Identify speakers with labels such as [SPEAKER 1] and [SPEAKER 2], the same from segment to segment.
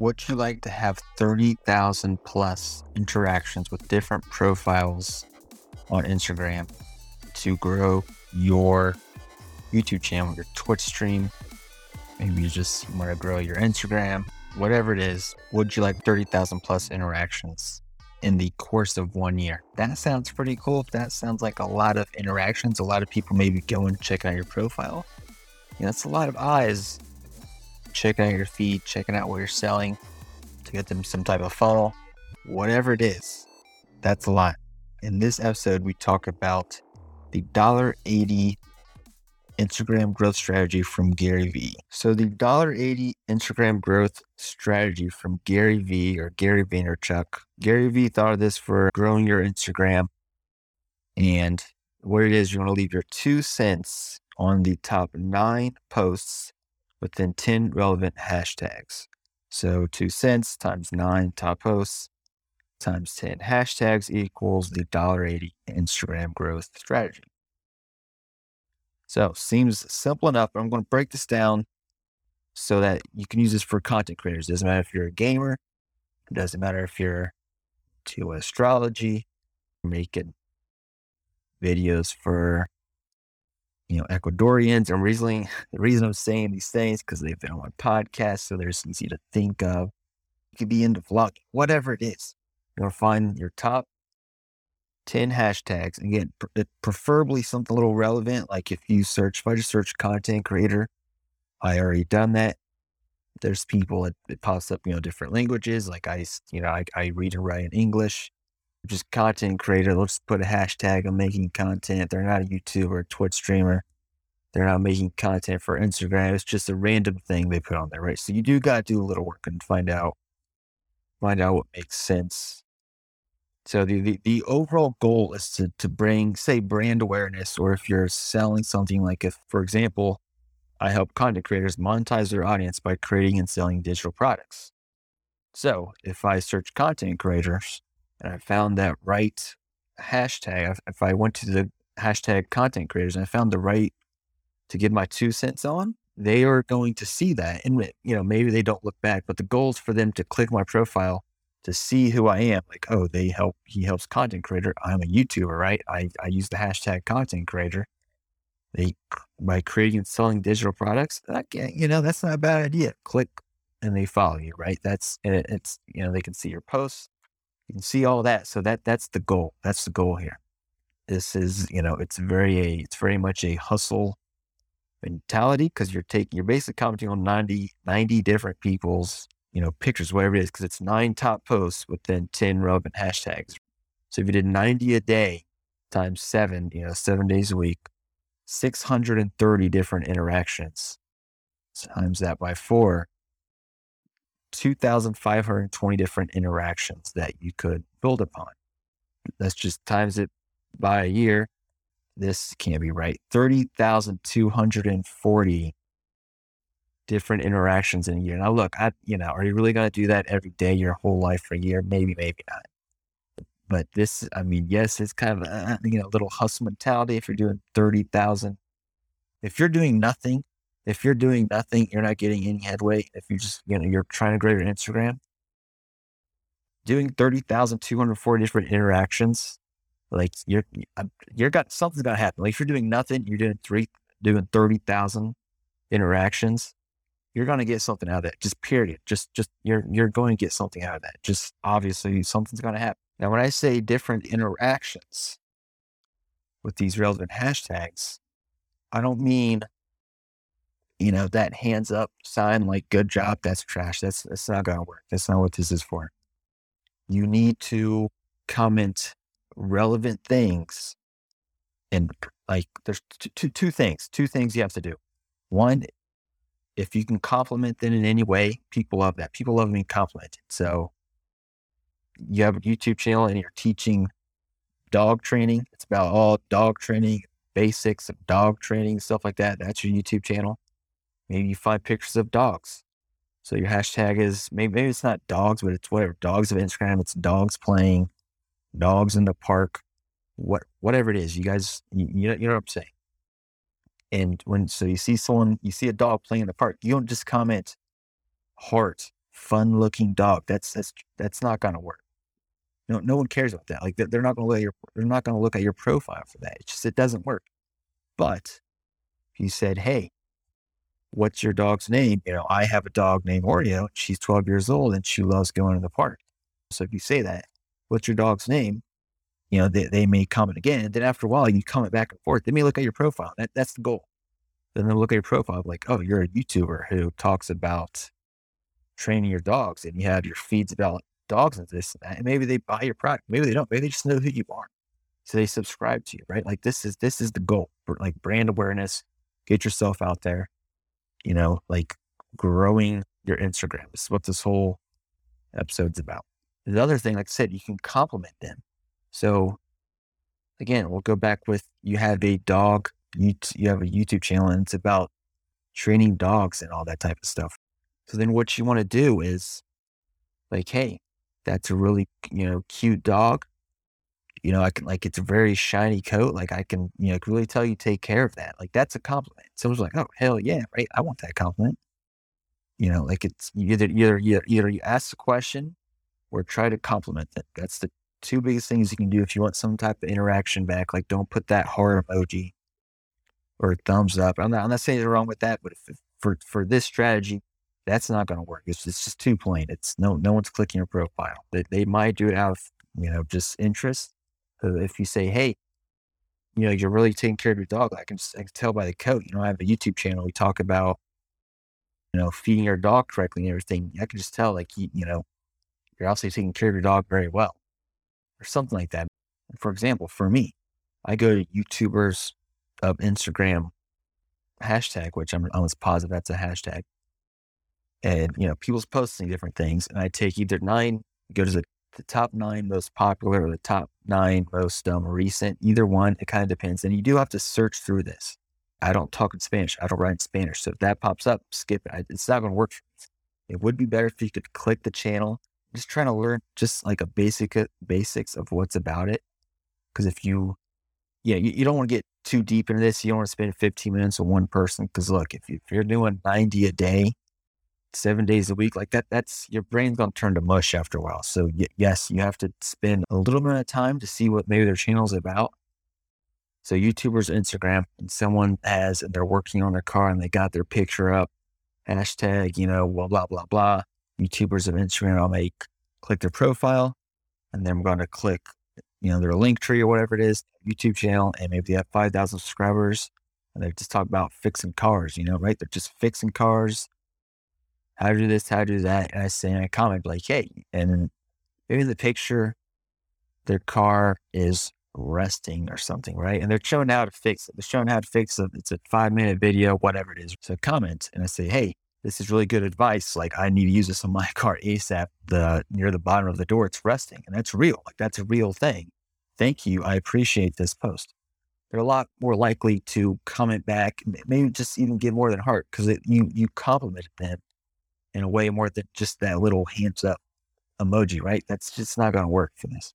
[SPEAKER 1] Would you like to have 30,000 plus interactions with different profiles on Instagram to grow your YouTube channel, your Twitch stream? Maybe you just want to grow your Instagram, whatever it is. Would you like 30,000 plus interactions in the course of one year? That sounds pretty cool. That sounds like a lot of interactions, a lot of people maybe going checking out your profile. You know, that's a lot of eyes checking out your feed, checking out what you're selling to get them some type of funnel, whatever it is. That's a lot. In this episode, we talk about the $1.80 Instagram growth strategy from Gary Vee. So the $1.80 Instagram growth strategy from Gary Vee or Gary Vaynerchuk. Gary Vee thought of this for growing your Instagram. And what it is, you want to leave your two cents on the top nine posts within 10 relevant hashtags. So two cents times nine top posts times 10 hashtags equals the $1.80 Instagram growth strategy. So seems simple enough, but I'm going to break this down so that you can use this for content creators. It doesn't matter if you're a gamer. It doesn't matter if you're to astrology, making videos for you know, Ecuadorians. And reason, the reason I'm saying these things because they've been on my podcast, so they're easy to think of. You could be into vlogging, whatever it is. You're gonna find your top 10 hashtags. Again, eh, preferably something a little relevant. Like if you search, if I just search content creator, I already done that. There's people that it pops up, you know, different languages. Like I, you know, I, I read and write in English just content creator. Let's put a hashtag on making content. They're not a YouTuber, or Twitch streamer. They're not making content for Instagram. It's just a random thing they put on there, right? So you do got to do a little work and find out, find out what makes sense. So the, the, the overall goal is to, to bring, say, brand awareness, or if you're selling something like if, for example, I help content creators monetize their audience by creating and selling digital products. So if I search content creators, and I found that right hashtag, if I went to the hashtag content creators and I found the right to give my two cents on, they are going to see that. And, you know, maybe they don't look back, but the goal is for them to click my profile to see who I am. Like, oh, they help, he helps content creator. I'm a YouTuber, right? I, I use the hashtag content creator. They, by creating and selling digital products, that, you know, that's not a bad idea. Click and they follow you, right? That's, it's, you know, they can see your posts you can see all that. So that that's the goal. That's the goal here. This is, you know, it's very a it's very much a hustle mentality because you're taking you're basically commenting on 90, 90 different people's, you know, pictures, whatever it is, because it's nine top posts within 10 relevant hashtags. So if you did 90 a day times seven, you know, seven days a week, 630 different interactions times that by four, 2,520 different interactions that you could build upon. That's just times it by a year. This can't be right. 30,240 different interactions in a year. Now, look, I, you know, are you really going to do that every day, your whole life for a year? Maybe, maybe not. But this, I mean, yes, it's kind of a, you know, little hustle mentality. If you're doing 30,000, if you're doing nothing if you're doing nothing, you're not getting any headway. If you're just, you know, you're trying to grow your Instagram, doing 30,240 different interactions, like you're, you're got something's going to happen. Like if you're doing nothing, you're doing three, doing 30,000 interactions, you're going to get something out of that. Just period. Just, just you're, you're going to get something out of that. Just obviously something's going to happen. Now, when I say different interactions with these relevant hashtags, I don't mean you know, that hands up sign, like good job, that's trash. That's that's not gonna work. That's not what this is for. You need to comment relevant things and like there's t- two two things, two things you have to do. One, if you can compliment them in any way, people love that. People love being complimented. So you have a YouTube channel and you're teaching dog training. It's about all dog training, basics of dog training, stuff like that. That's your YouTube channel. Maybe you find pictures of dogs. So your hashtag is maybe, maybe it's not dogs, but it's whatever. Dogs of Instagram. It's dogs playing, dogs in the park, what whatever it is. You guys, you, you know, you know what I'm saying. And when so you see someone, you see a dog playing in the park, you don't just comment heart fun looking dog. That's that's that's not gonna work. No, no one cares about that. Like they're not gonna look at your they're not gonna look at your profile for that. It just it doesn't work. But if you said, Hey, what's your dog's name? You know, I have a dog named Oreo. She's 12 years old and she loves going to the park. So if you say that, what's your dog's name? You know, they, they may comment again. And then after a while, you comment back and forth. They may look at your profile. That, that's the goal. Then they'll look at your profile like, oh, you're a YouTuber who talks about training your dogs and you have your feeds about dogs and this and that. And maybe they buy your product. Maybe they don't. Maybe they just know who you are. So they subscribe to you, right? Like this is this is the goal for like brand awareness. Get yourself out there, you know, like growing your Instagram. This is what this whole episode's about. The other thing, like I said, you can compliment them. So again, we'll go back with you have a dog, you, you have a YouTube channel and it's about training dogs and all that type of stuff. So then what you want to do is like, hey, that's a really, you know, cute dog. You know, I can like it's a very shiny coat. Like I can, you know, really tell you take care of that. Like that's a compliment. Someone's like, oh hell yeah, right. I want that compliment. You know, like it's either either either, either you ask the question or try to compliment them. That's the two biggest things you can do if you want some type of interaction back. Like, don't put that heart emoji or thumbs up. I'm not, I'm not saying anything wrong with that, but if, for for this strategy, that's not going to work. It's, it's just too plain. It's no no one's clicking your profile. They, they might do it out of you know just interest. If you say, hey, you know, you're really taking care of your dog, I can I can tell by the coat. You know, I have a YouTube channel. We talk about you know feeding your dog correctly and everything. I can just tell like you, you know you're also taking care of your dog very well, or something like that. For example, for me, I go to YouTubers of Instagram hashtag, which I'm almost positive that's a hashtag. And, you know, people's posting different things. And I take either nine, go to the, the top nine most popular or the top nine most um, recent, either one. It kind of depends. And you do have to search through this. I don't talk in Spanish. I don't write in Spanish. So if that pops up, skip it. It's not going to work. It would be better if you could click the channel just trying to learn just like a basic uh, basics of what's about it. Because if you, yeah, you, you don't want to get too deep into this. You don't want to spend 15 minutes with one person. Because look, if, you, if you're doing 90 a day, seven days a week, like that, that's your brain's going to turn to mush after a while. So y- yes, you have to spend a little bit of time to see what maybe their channel's about. So YouTubers, Instagram, and someone has, and they're working on their car and they got their picture up, hashtag, you know, blah, blah, blah, blah. YouTubers of Instagram, I'll make click their profile and then I'm going to click, you know, their link tree or whatever it is, YouTube channel, and maybe they have 5,000 subscribers and they just talk about fixing cars, you know, right? They're just fixing cars, how to do this, how to do that. And I say, and I comment like, hey, and maybe in the picture, their car is resting or something, right? And they're showing how to fix it. They're showing how to fix it. It's a five minute video, whatever it is. So comment and I say, hey, this is really good advice. Like I need to use this on my car ASAP. The near the bottom of the door, it's resting, and that's real. Like that's a real thing. Thank you. I appreciate this post. They're a lot more likely to comment back, maybe just even give more than heart because you you complimented them in a way more than just that little hands up emoji, right? That's just not going to work for this.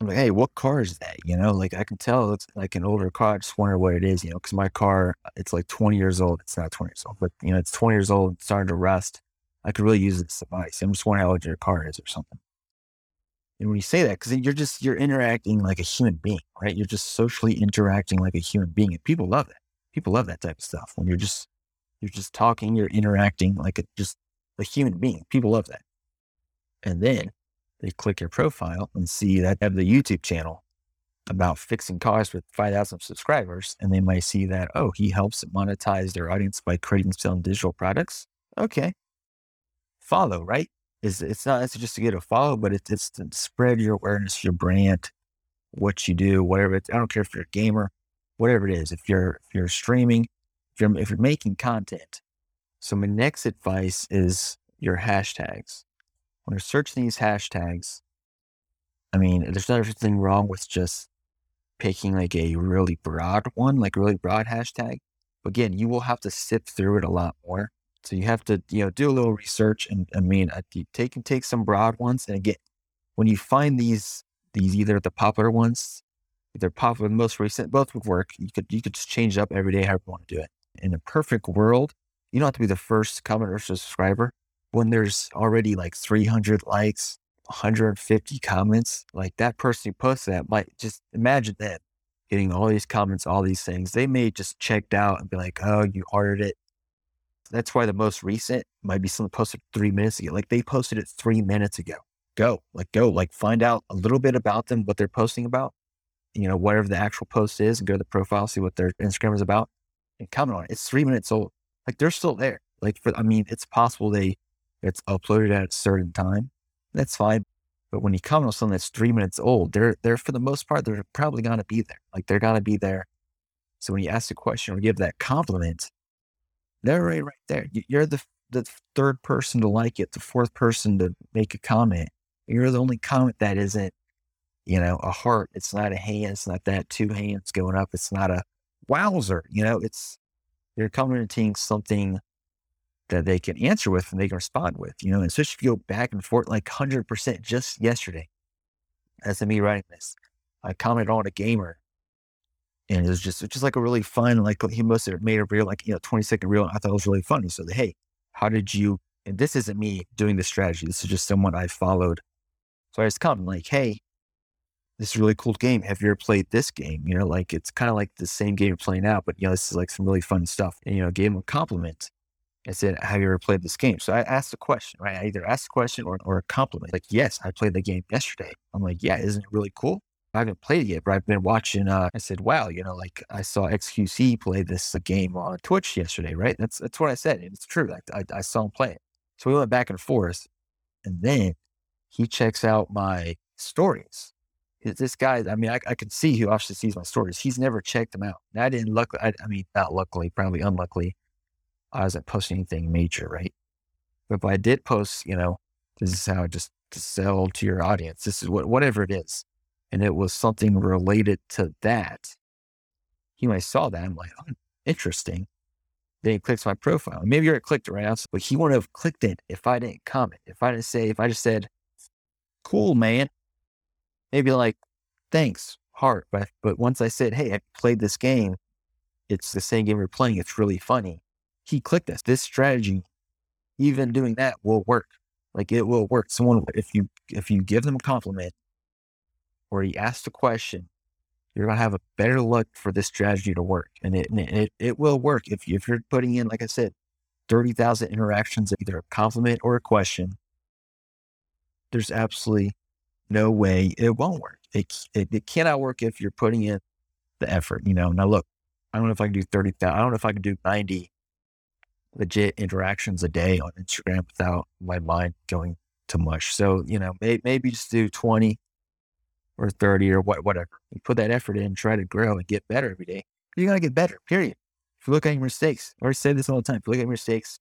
[SPEAKER 1] I'm like, hey, what car is that? You know, like I can tell it's like an older car. I just wonder what it is, you know, because my car, it's like 20 years old. It's not 20 years old, but you know, it's 20 years old, it's starting to rust. I could really use this advice. I'm just wondering how old your car is or something. And when you say that, because you're just you're interacting like a human being, right? You're just socially interacting like a human being, and people love that. People love that type of stuff. When you're just you're just talking, you're interacting like a, just a human being. People love that. And then they click your profile and see that have the YouTube channel about fixing cars with 5,000 subscribers. And they might see that, oh, he helps monetize their audience by creating selling digital products. Okay. Follow, right? Is it's not it's just to get a follow, but it's, it's to spread your awareness, your brand, what you do, whatever. It's, I don't care if you're a gamer, whatever it is. If you're if you're streaming, if you're if you're making content. So my next advice is your hashtags when you're searching these hashtags, I mean, there's nothing wrong with just picking like a really broad one, like really broad hashtag. But again, you will have to sift through it a lot more. So you have to, you know, do a little research and I mean, take and take some broad ones. And again, when you find these, these either the popular ones, they're popular, most recent, both would work. You could, you could just change it up every day, however you want to do it. In a perfect world, you don't have to be the first commenter or subscriber when there's already like 300 likes, 150 comments, like that person who posted that might just imagine that getting all these comments, all these things. They may just checked out and be like, oh, you ordered it. That's why the most recent might be something posted three minutes ago. Like they posted it three minutes ago. Go, like go, like find out a little bit about them, what they're posting about, you know, whatever the actual post is, and go to the profile, see what their Instagram is about, and comment on it. It's three minutes old. Like they're still there. Like for, I mean, it's possible they it's uploaded at a certain time. That's fine. But when you comment on something that's three minutes old, they're they're for the most part, they're probably gonna be there. Like they're gonna be there. So when you ask a question or give that compliment, they're right right there. You're the the third person to like it, the fourth person to make a comment. You're the only comment that isn't, you know, a heart. It's not a hand. It's not that two hands going up. It's not a wowzer. You know, it's you're commenting something that they can answer with and they can respond with, you know, and especially if you go back and forth like 100% just yesterday. As me writing this, I commented on a gamer and it was just, just like a really fun, like he must have made a real, like, you know, 20 second reel. I thought it was really funny. So, hey, how did you, and this isn't me doing the strategy. This is just someone I followed. So I just comment like, hey, this is really cool game. Have you ever played this game? You know, like it's kind of like the same game you're playing out, but you know, this is like some really fun stuff. And, you know, gave him a compliment. I said, Have you ever played this game? So I asked a question, right? I either asked a question or, or a compliment. Like, yes, I played the game yesterday. I'm like, Yeah, isn't it really cool? I haven't played it yet, but I've been watching. Uh, I said, Wow, you know, like I saw XQC play this game on Twitch yesterday, right? That's that's what I said. And it's true. Like I, I saw him play it. So we went back and forth. And then he checks out my stories. This guy, I mean, I, I can see who obviously sees my stories. He's never checked them out. And I didn't luck. I, I mean, not luckily, probably unluckily. I wasn't posting anything major, right? But if I did post, you know, this is how I just to sell to your audience. This is what whatever it is. And it was something related to that. He might saw that. I'm like, oh, interesting. Then he clicks my profile. Maybe you already clicked it right now, but he wouldn't have clicked it if I didn't comment. If I didn't say, if I just said, cool, man. Maybe like, thanks, heart. But but once I said, hey, I played this game, it's the same game we're playing. It's really funny he clicked this. This strategy, even doing that, will work. Like it will work. Someone, if you if you give them a compliment or you ask a question, you're gonna have a better luck for this strategy to work, and it it it will work if you, if you're putting in, like I said, thirty thousand interactions, either a compliment or a question. There's absolutely no way it won't work. It, it, it cannot work if you're putting in the effort. You know. Now look, I don't know if I can do thirty thousand. I don't know if I can do ninety legit interactions a day on Instagram without my mind going to mush. So, you know, may, maybe just do 20 or 30 or what, whatever. You put that effort in, try to grow and get better every day. You're going to get better, period. If you look at your mistakes, I always say this all the time. If you look at your mistakes,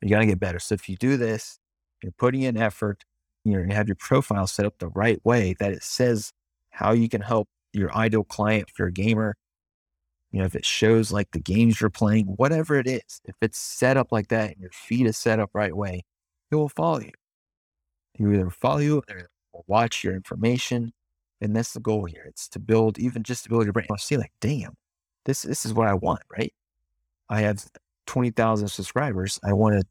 [SPEAKER 1] you're going to get better. So if you do this, you're putting in effort, you're you have your profile set up the right way that it says how you can help your ideal client, if you're a gamer, you know, if it shows like the games you're playing, whatever it is, if it's set up like that and your feed is set up right way, it will follow you. You either follow you or watch your information. And that's the goal here. It's to build, even just to build your brain. I see like, damn, this, this is what I want, right? I have 20,000 subscribers. I want to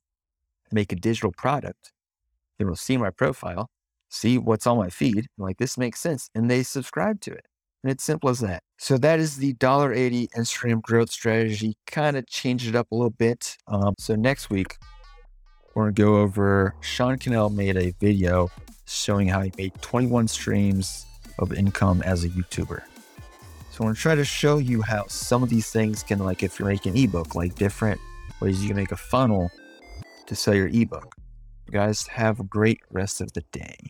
[SPEAKER 1] make a digital product. They will see my profile, see what's on my feed. like, this makes sense. And they subscribe to it. And it's simple as that. So that is the dollar $1.80 Instagram growth strategy. Kind of change it up a little bit. Um, so next week, we're to go over Sean Cannell made a video showing how he made 21 streams of income as a YouTuber. So I'm to try to show you how some of these things can, like if you're making ebook, like different ways you can make a funnel to sell your ebook. Guys have a great rest of the day.